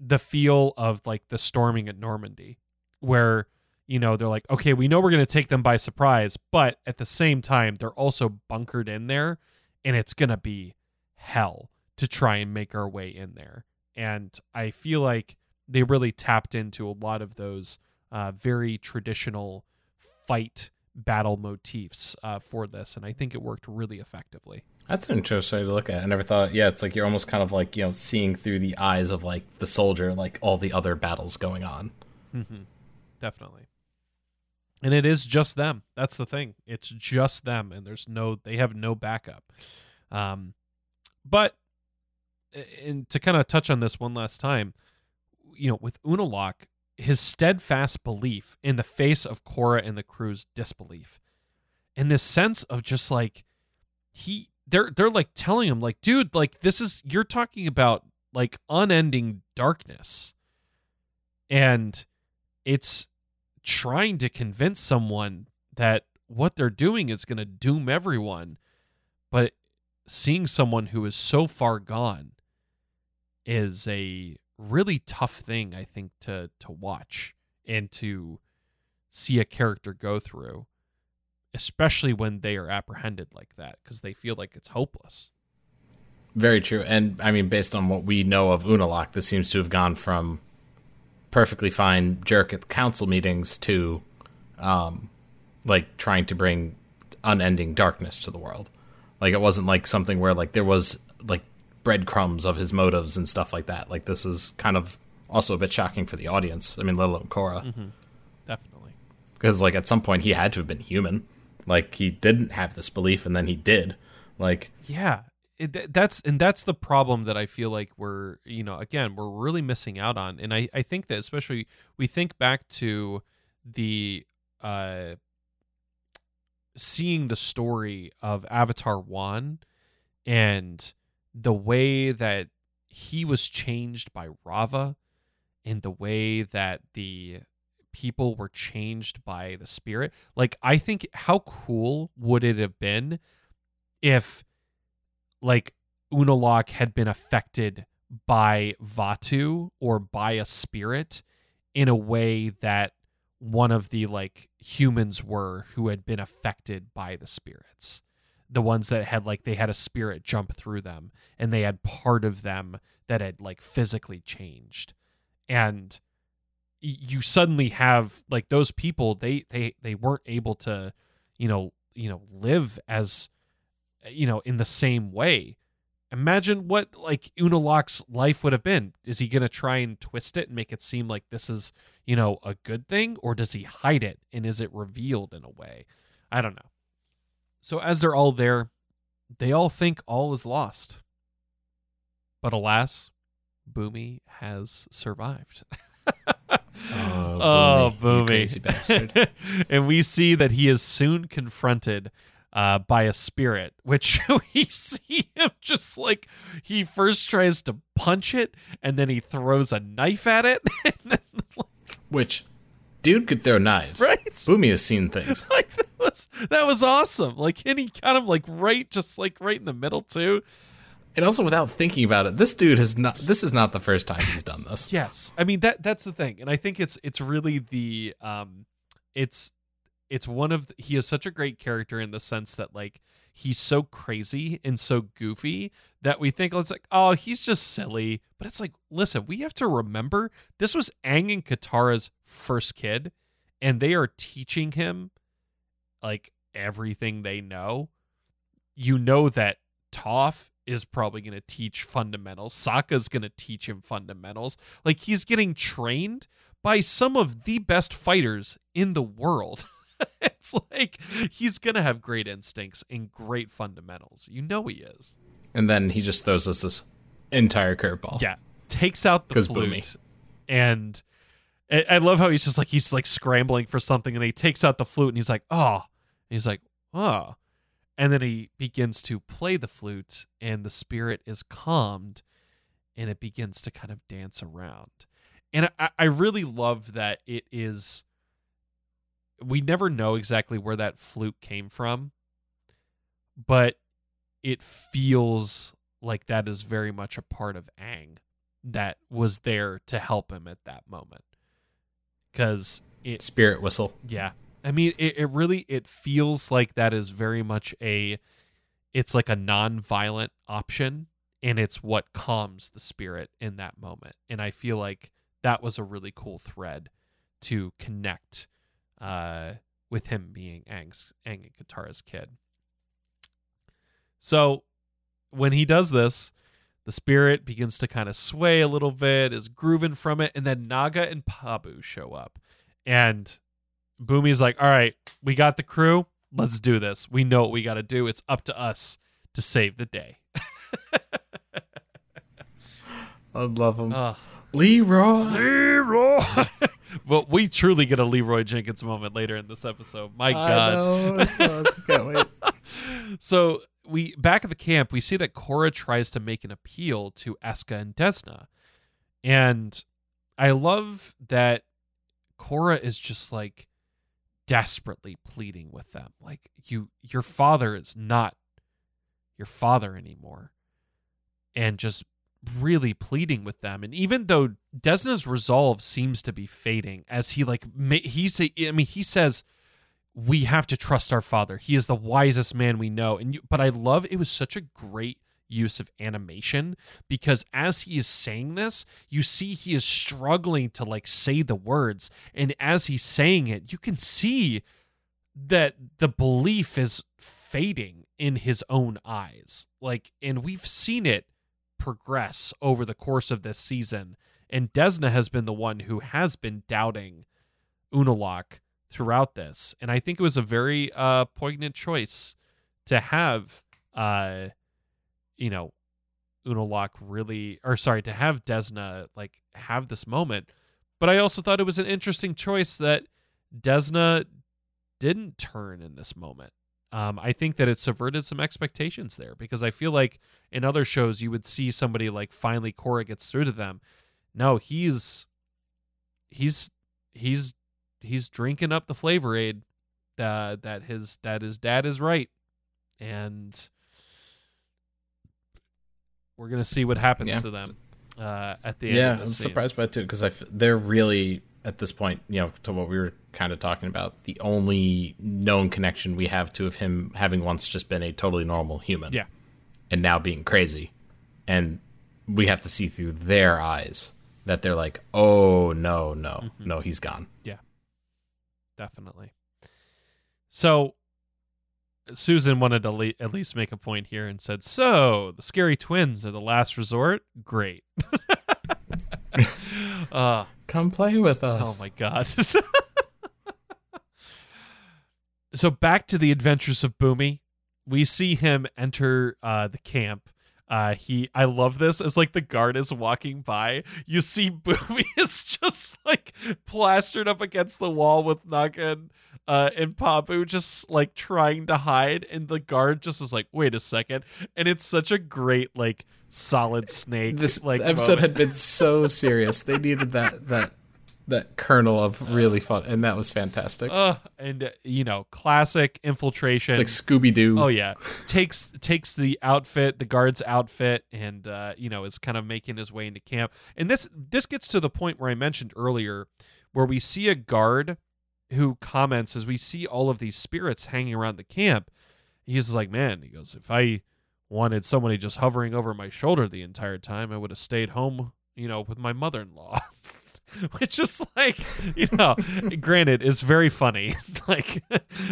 the feel of like the storming at Normandy, where you know they're like okay we know we're going to take them by surprise but at the same time they're also bunkered in there and it's going to be hell to try and make our way in there and i feel like they really tapped into a lot of those uh, very traditional fight battle motifs uh, for this and i think it worked really effectively That's an interesting way to look at. it. I never thought. Yeah, it's like you're almost kind of like you know seeing through the eyes of like the soldier, like all the other battles going on. Mm-hmm. Definitely. And it is just them. That's the thing. It's just them, and there's no. They have no backup. Um, but and to kind of touch on this one last time, you know, with Unalaq, his steadfast belief in the face of Korra and the crew's disbelief, and this sense of just like he, they're they're like telling him like, dude, like this is you're talking about like unending darkness, and it's trying to convince someone that what they're doing is going to doom everyone but seeing someone who is so far gone is a really tough thing i think to to watch and to see a character go through especially when they are apprehended like that because they feel like it's hopeless Very true. And I mean, based on what we know of Unalaq, this seems to have gone from perfectly fine jerk at council meetings to um, like trying to bring unending darkness to the world. Like it wasn't like something where like there was like breadcrumbs of his motives and stuff like that. Like this is kind of also a bit shocking for the audience. I mean, let alone Korra, definitely because like at some point he had to have been human. Like he didn't have this belief, and then he did. Like yeah it, that's and that's the problem that i feel like we're you know again we're really missing out on. And i i think that especially we think back to the uh seeing the story of avatar Wan and the way that he was changed by raava and the way that the people were changed by the spirit. Like i think how cool would it have been if like Unalaq had been affected by Vaatu or by a spirit in a way that one of the like humans were who had been affected by the spirits. The ones that had like they had a spirit jump through them and they had part of them that had like physically changed. And you suddenly have like those people they they they weren't able to you know you know live as Eh, you know in the same way imagine what like unalaq's life would have been is he going to try and twist it and make it seem like this is you know, a good thing or does he hide it and is it revealed in a way? I don't know. So as they're all there, they all think all is lost. But alas, Bumi has survived. Oh, (laughs) oh, Bumi, Bumi. (laughs) and we see that he is soon confronted uh, by a spirit, which (laughs) we see him just like he first tries to punch it and then he throws a knife at it. (laughs) and then, Which, dude could throw knives. right? Bumi has seen things. (laughs) Like that was that was awesome. Like and he got him like right just like right in the middle too. And also, without thinking about it, this dude has not. This is not the first time he's done this. Yes. I mean that that's the thing. And I think it's it's really the um it's it's one of the, he is such a great character in the sense that like he's so crazy and so goofy that we think it's like oh he's just silly. But it's like listen we have to remember this was Aang and Katara's first kid and they are teaching him like everything they know. You know that Toph is probably going to teach fundamentals. Sokka's going to teach him fundamentals. Like he's getting trained by some of the best fighters in the world (laughs) (laughs) it's like he's gonna have great instincts and great fundamentals. You know he is. And then he just throws us this entire curveball. Yeah, takes out the flute, Bumi. and I, love how he's just like he's like scrambling for something, and he takes out the flute, and he's like, oh, and he's like, oh, and then he begins to play the flute, and the spirit is calmed, and it begins to kind of dance around, and I, I really love that it is. We never know exactly where that flute came from, but it feels like that is very much a part of Aang that was there to help him at that moment. Cause it Spirit whistle. yeah. I mean it, it really it feels like that is very much a it's like a non-violent option and it's what calms the spirit in that moment. And I feel like that was a really cool thread to connect uh with him being Aang's Aang and Katara's kid. So when he does this, the spirit begins to kind of sway a little bit, is grooving from it, and then Naga and Pabu show up. And Bumi's like, all right, we got the crew. Let's do this. We know what we got to do. It's up to us to save the day. (laughs) I love him. Uh, Leroy. Leroy. (laughs) but we truly get a Leroy Jenkins moment later in this episode. My God. (laughs) (laughs) So we back at the camp, we see that Korra tries to make an appeal to Eska and Desna. And I love that Korra is just like desperately pleading with them. Like you your father is not your father anymore. And just really pleading with them. And even though Desna's resolve seems to be fading as he like ma- he say I mean he says we have to trust our father. He is the wisest man we know. And you, but I love it was such a great use of animation because as he is saying this, you see he is struggling to like say the words and as he's saying it, you can see that the belief is fading in his own eyes. Like and we've seen it progress over the course of this season. And Desna has been the one who has been doubting Unalaq throughout this. And i think it was a very uh poignant choice to have uh you know unalaq really or sorry to have desna like have this moment. But i also thought it was an interesting choice that desna didn't turn in this moment um, I think that it subverted some expectations there because I feel like in other shows you would see somebody like finally Korra gets through to them. No, he's he's he's he's drinking up the flavor aid that that his that his dad is right and we're gonna see what happens Yeah. to them uh, at the end Yeah, I'm scene. surprised by it too because I f- they're really at this point, you know, to what we were kind of talking about. The only known connection we have to of him having once just been a totally normal human, Yeah, and now being crazy, and we have to see through their eyes that they're like, oh no, no, Mm-hmm. no, he's gone. Yeah, definitely. So Susan wanted to le- at least make a point here and said, "So the scary twins are the last resort. Great." (laughs) uh, Come play with us. Oh my god. (laughs) so back to the adventures of Bumi. We see him enter uh, the camp. Uh, he, I love this. As like the guard is walking by, you see (laughs) Bumi is just like plastered up against the wall with and, uh, and Pabu just like trying to hide, and the guard just is like, "Wait a second. and it's such a great like solid snake. This like episode moment. had been so (laughs) serious. They needed that that that kernel of really fun, and that was fantastic. Uh, and uh, you know, classic infiltration. It's like Scooby Doo. Oh yeah, takes takes the outfit, the guard's outfit, and uh, you know is kind of making his way into camp. And this this gets to the point where I mentioned earlier, where we see a guard who comments as we see all of these spirits hanging around the camp. He's like, man, he goes, if I wanted somebody just hovering over my shoulder the entire time, I would have stayed home, you know, with my mother in law. (laughs) Which is like, you know, granted, is very funny. (laughs) like,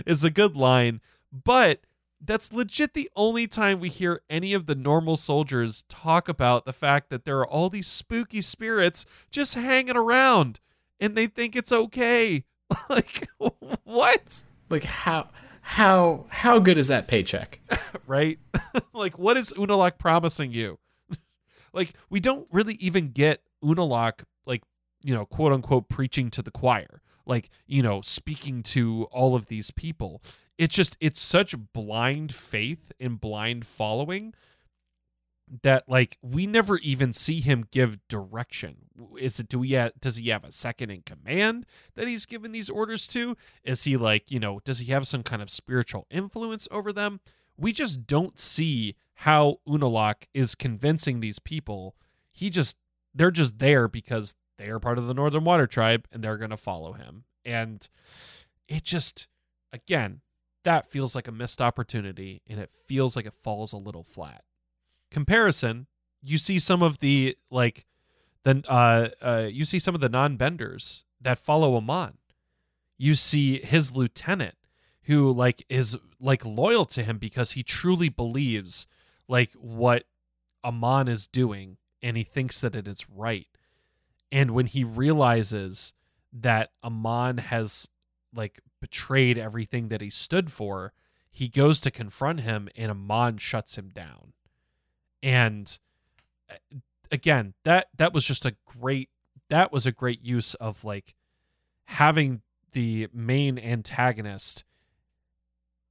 is a good line, but that's legit the only time we hear any of the normal soldiers talk about the fact that there are all these spooky spirits just hanging around and they think it's okay. (laughs) like, what? Like how how how good is that paycheck? (laughs) right? (laughs) like, what is Unalaq promising you? (laughs) like, we don't really even get Unalaq, like, you know, quote unquote, preaching to the choir, like, you know, speaking to all of these people. It's just, it's such blind faith and blind following that like we never even see him give direction. Is it do we does he have a second in command that he's given these orders to? Is he like you know does he have some kind of spiritual influence over them? We just don't see how unalaq is convincing these people. He just they're just there because they are part of the northern water tribe and they're going to follow him. And it just again that feels like a missed opportunity and it feels like it falls a little flat comparison, you see some of the like then uh, uh you see some of the non-benders that follow Amon. You see his lieutenant who like is like loyal to him because he truly believes like what Amon is doing and he thinks that it is right. And when he realizes that Amon has like betrayed everything that he stood for, he goes to confront him and Amon shuts him down and uh, again that that was just a great that was a great use of like having the main antagonist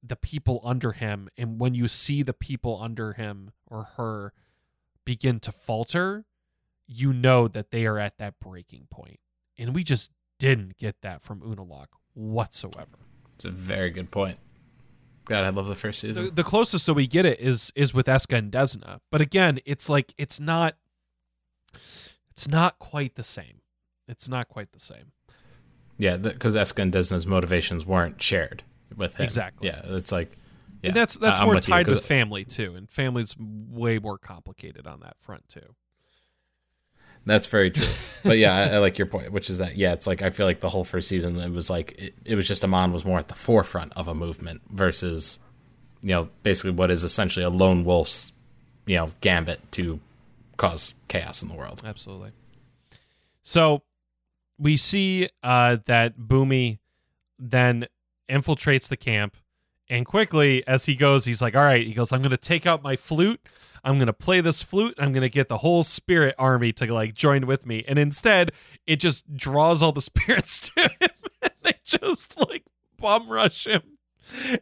the people under him and when you see the people under him or her begin to falter you know that they are at that breaking point and we just didn't get that from Unalaq whatsoever It's a very good point. God, I love the first season. the, the closest that we get it is is with Eska and Desna. But again, it's like it's not it's not quite the same. It's not quite the same. yeah, because Eska and Desna's motivations weren't shared with him. Exactly. Yeah, it's like. Yeah, and that's that's more with you, tied 'cause- with family too, and family's way more complicated on that front too. That's very true. But yeah, I, I like your point, which is that yeah, it's like I feel like the whole first season it was like it, it was just Amon was more at the forefront of a movement versus you know basically what is essentially a lone wolf's you know gambit to cause chaos in the world. Absolutely. So we see uh, that Bumi then infiltrates the camp, and quickly as he goes, he's like, "All right," he goes, "I'm going to take out my flute. I'm going to play this flute. I'm going to get the whole spirit army to like join with me." And instead, it just draws all the (laughs) spirits to him, and (laughs) they just like bum rush him.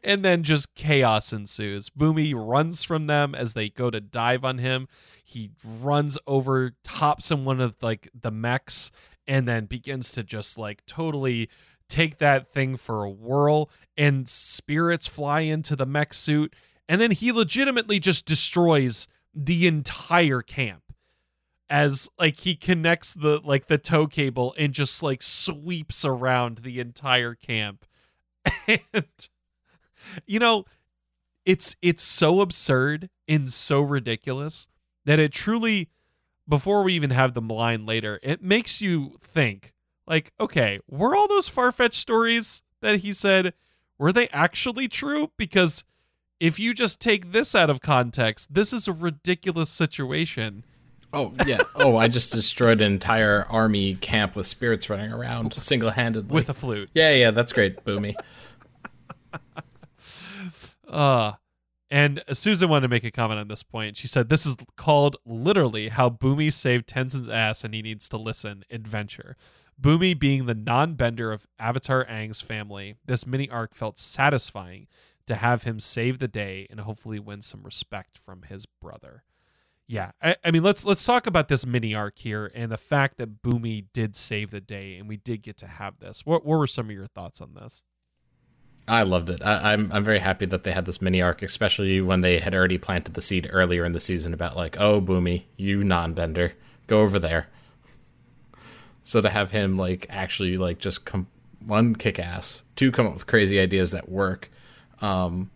And then just chaos ensues. Bumi runs from them as they go to dive on him. He runs over, hops in one of like the mechs, and then begins to just like totally take that thing for a whirl. And spirits fly into the mech suit, and then he legitimately just destroys the entire camp as like he connects the like the tow cable and just like sweeps around the entire camp (laughs) and you know it's it's so absurd and so ridiculous that it truly before we even have the line later it makes you think like okay were all those far-fetched stories that he said were they actually true because if you just take this out of context this is a ridiculous situation Oh yeah. Oh, I just destroyed an entire army camp with spirits running around single handedly with a flute. Yeah, yeah, that's great, Bumi. (laughs) Uh and Susan wanted to make a comment on this point. She said, This is called literally how Bumi saved Tenzin's ass and he needs to listen adventure. Bumi being the non bender of Avatar Aang's family, this mini arc felt satisfying to have him save the day and hopefully win some respect from his brother. Yeah, I, I, mean let's let's talk about this mini arc here and the fact that Bumi did save the day and we did get to have this. What what were some of your thoughts on this? I loved it. I, I'm, I'm very happy that they had this mini arc, especially when they had already planted the seed earlier in the season about like, oh Bumi, you non-bender, go over there. So to have him like actually like just come one kick ass, two come up with crazy ideas that work, um,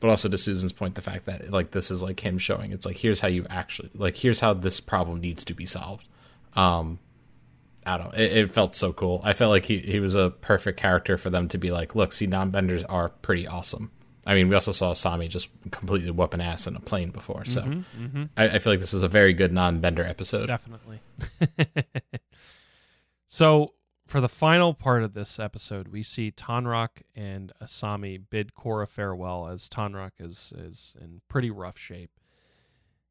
but also to Susan's point, the fact that like this is like him showing it's like here's how you actually like here's how this problem needs to be solved. Um, I don't know. It, it, felt so cool. I felt like he, he was a perfect character for them to be like, look, see, non benders are pretty awesome. I mean, we also saw Asami just completely whooping ass in a plane before, so mm-hmm, mm-hmm. I, I, feel like this is a very good non bender episode. Definitely. (laughs) so, for the final part of this episode, we see Tonraq and Asami bid Korra farewell as Tonraq is is in pretty rough shape,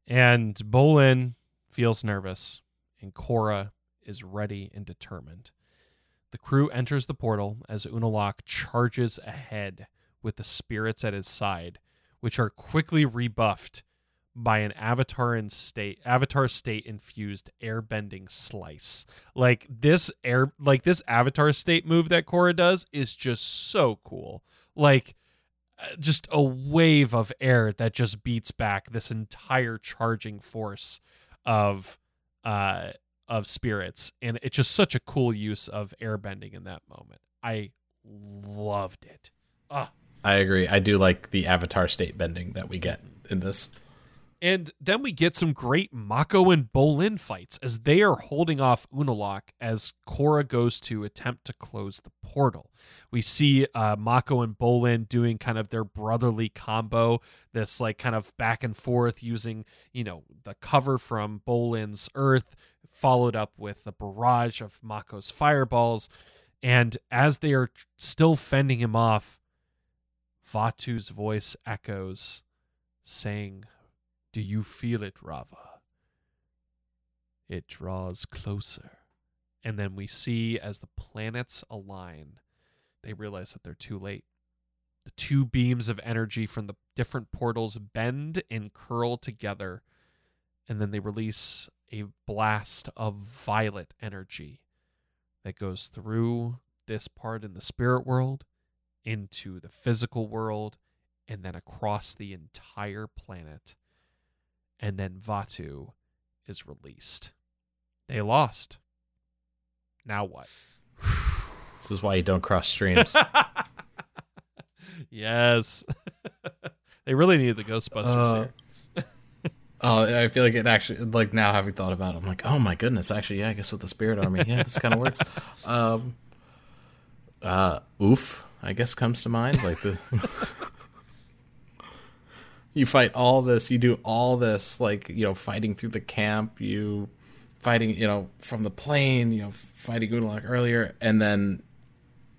and Bolin feels nervous, and Korra is ready and determined. The crew enters the portal as Unalaq charges ahead with the spirits at his side, which are quickly rebuffed by an avatar in state avatar state infused airbending slice. Like this air like this avatar state move that Korra does is just so cool. Like uh, just a wave of air that just beats back this entire charging force of uh of spirits and it's just such a cool use of airbending in that moment i loved it ah. i agree i do like the avatar state bending that we get in this and then we get some great Mako and Bolin fights as they are holding off Unalaq as Korra goes to attempt to close the portal. We see uh, Mako and Bolin doing kind of their brotherly combo, this like kind of back and forth using, you know, the cover from Bolin's Earth followed up with the barrage of Mako's fireballs. And as they are still fending him off, Vaatu's voice echoes, saying, Do you feel it, Raava? It draws closer. And then we see as the planets align, they realize that they're too late. The two beams of energy from the different portals bend and curl together, and then they release a blast of violet energy that goes through this part in the spirit world into the physical world and then across the entire planet. And then Vaatu is released. They lost. Now what? This is why you don't cross streams. (laughs) yes. (laughs) they really need the Ghostbusters uh, here. (laughs) Oh, I feel like it actually like now having thought about it, I'm like, oh my goodness, actually, yeah, I guess with the spirit army, yeah, this kind of works. Um, uh, oof, I guess comes to mind like the you fight all this, you do all this, like you know, fighting through the camp, you fighting, you know, from the plane, you know, fighting Unalaq earlier, and then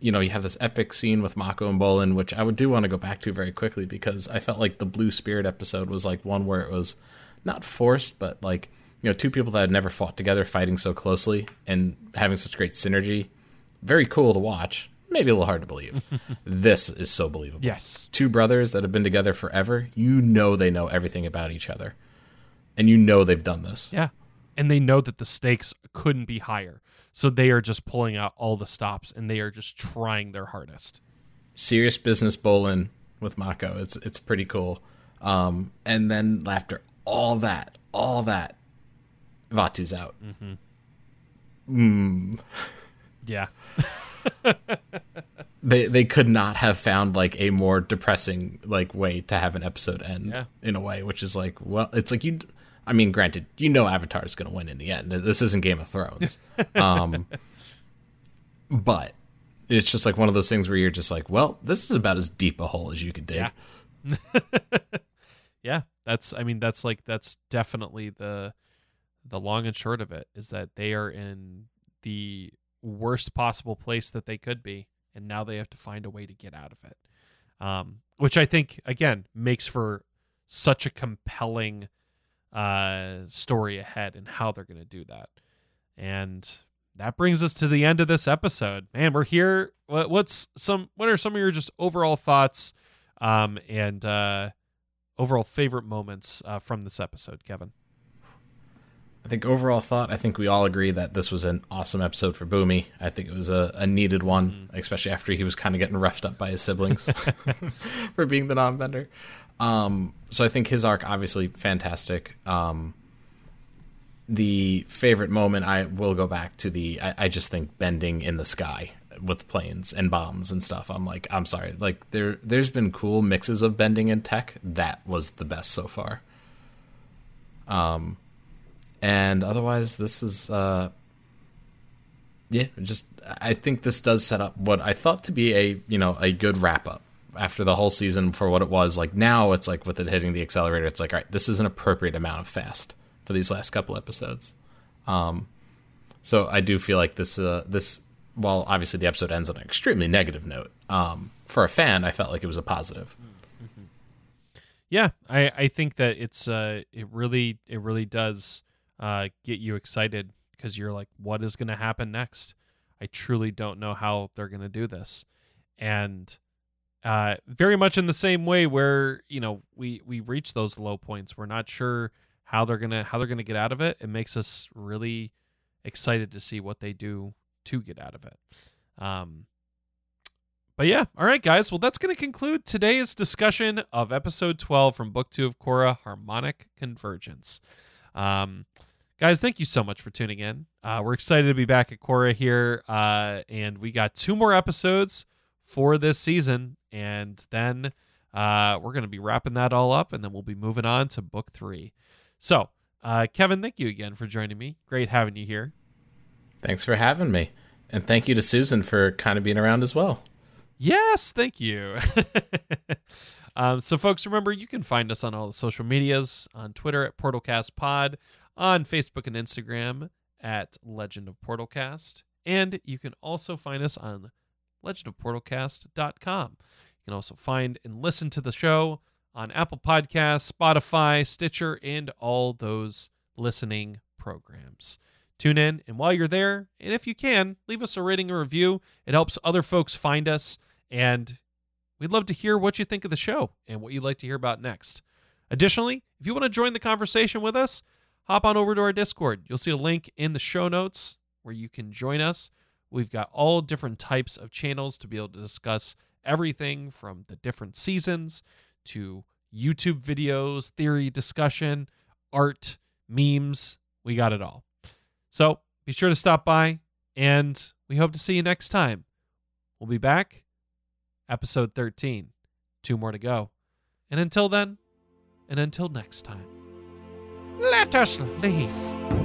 you know, you have this epic scene with Mako and Bolin, which I would do want to go back to very quickly because I felt like the Blue Spirit episode was like one where it was not forced, but like you know, two people that had never fought together fighting so closely and having such great synergy. Very cool to watch. Maybe a little hard to believe. (laughs) this is so believable. Yes. Two brothers that have been together forever, you know they know everything about each other. And you know they've done this. Yeah. And they know that the stakes couldn't be higher. So they are just pulling out all the stops and they are just trying their hardest. Serious business Bolin with Mako. It's it's pretty cool. Um, and then after all that, all that, Vaatu's out. Mm-hmm. Mm. Yeah. (laughs) (laughs) they they could not have found like a more depressing like way to have an episode end yeah. in a way, which is like well, it's like you. I mean, granted, you know Avatar is going to win in the end. This isn't Game of Thrones, (laughs) um, but it's just like one of those things where you're just like, well, this is about as deep a hole as you could dig. Yeah. (laughs) yeah, that's I mean that's like that's definitely the the long and short of it is that they are in the worst possible place that they could be, and now they have to find a way to get out of it. Um, which I think again makes for such a compelling uh, story ahead and how they're going to do that. And that brings us to the end of this episode. Man, we're here. What, what's some? What are some of your just overall thoughts um, and uh, overall favorite moments uh, from this episode, Kevin? I think overall thought, I think we all agree that this was an awesome episode for Bumi. I think it was a, a needed one, mm-hmm. especially after he was kind of getting roughed up by his siblings (laughs) (laughs) for being the non-bender. Um, so I think his arc obviously fantastic. Um, the favorite moment I will go back to the I, I, just think bending in the sky with planes and bombs and stuff. I'm like I'm sorry, like there there's been cool mixes of bending and tech. That was the best so far. Um, and otherwise this is uh, yeah, just I think this does set up what I thought to be a you know a good wrap up after the whole season for what it was. Like now, it's like with it hitting the accelerator, it's like all right, this is an appropriate amount of fast for these last couple episodes. Um, so I do feel like this uh, this while obviously the episode ends on an extremely negative note, um, for a fan, I felt like it was a positive. Mm-hmm. Yeah, I, I think that it's uh it really it really does uh get you excited because you're like, what is going to happen next? I truly don't know how they're going to do this, and uh, very much in the same way where you know we we reach those low points. We're not sure how they're gonna how they're gonna get out of it. It makes us really excited to see what they do to get out of it. Um but yeah all right guys. Well that's gonna conclude today's discussion of episode 12 from book 2 of korra harmonic convergence. Um guys thank you so much for tuning in uh, we're excited to be back at Korra here uh, and we got two more episodes for this season. And then uh, we're going to be wrapping that all up, and then we'll be moving on to book three. So, uh, Kevin, thank you again for joining me. Great having you here. Thanks for having me. And thank you to Susan for kind of being around as well. Yes, thank you. (laughs) um, so, folks, remember you can find us on all the social medias on Twitter at PortalCastPod, on Facebook and Instagram at Legend of Portalcast, and you can also find us on legendofportalcast.com. You can also find and listen to the show on Apple Podcasts, Spotify, Stitcher, and all those listening programs. Tune in, and while you're there, and if you can, leave us a rating or review. It helps other folks find us, and we'd love to hear what you think of the show and what you'd like to hear about next. Additionally, if you want to join the conversation with us, hop on over to our Discord. You'll see a link in the show notes where you can join us We've got all different types of channels to be able to discuss everything from the different seasons to YouTube videos, theory discussion, art, memes. We got it all. So be sure to stop by, and we hope to see you next time. We'll be back, episode 13. Two more to go. And until then, and until next time, let us leave.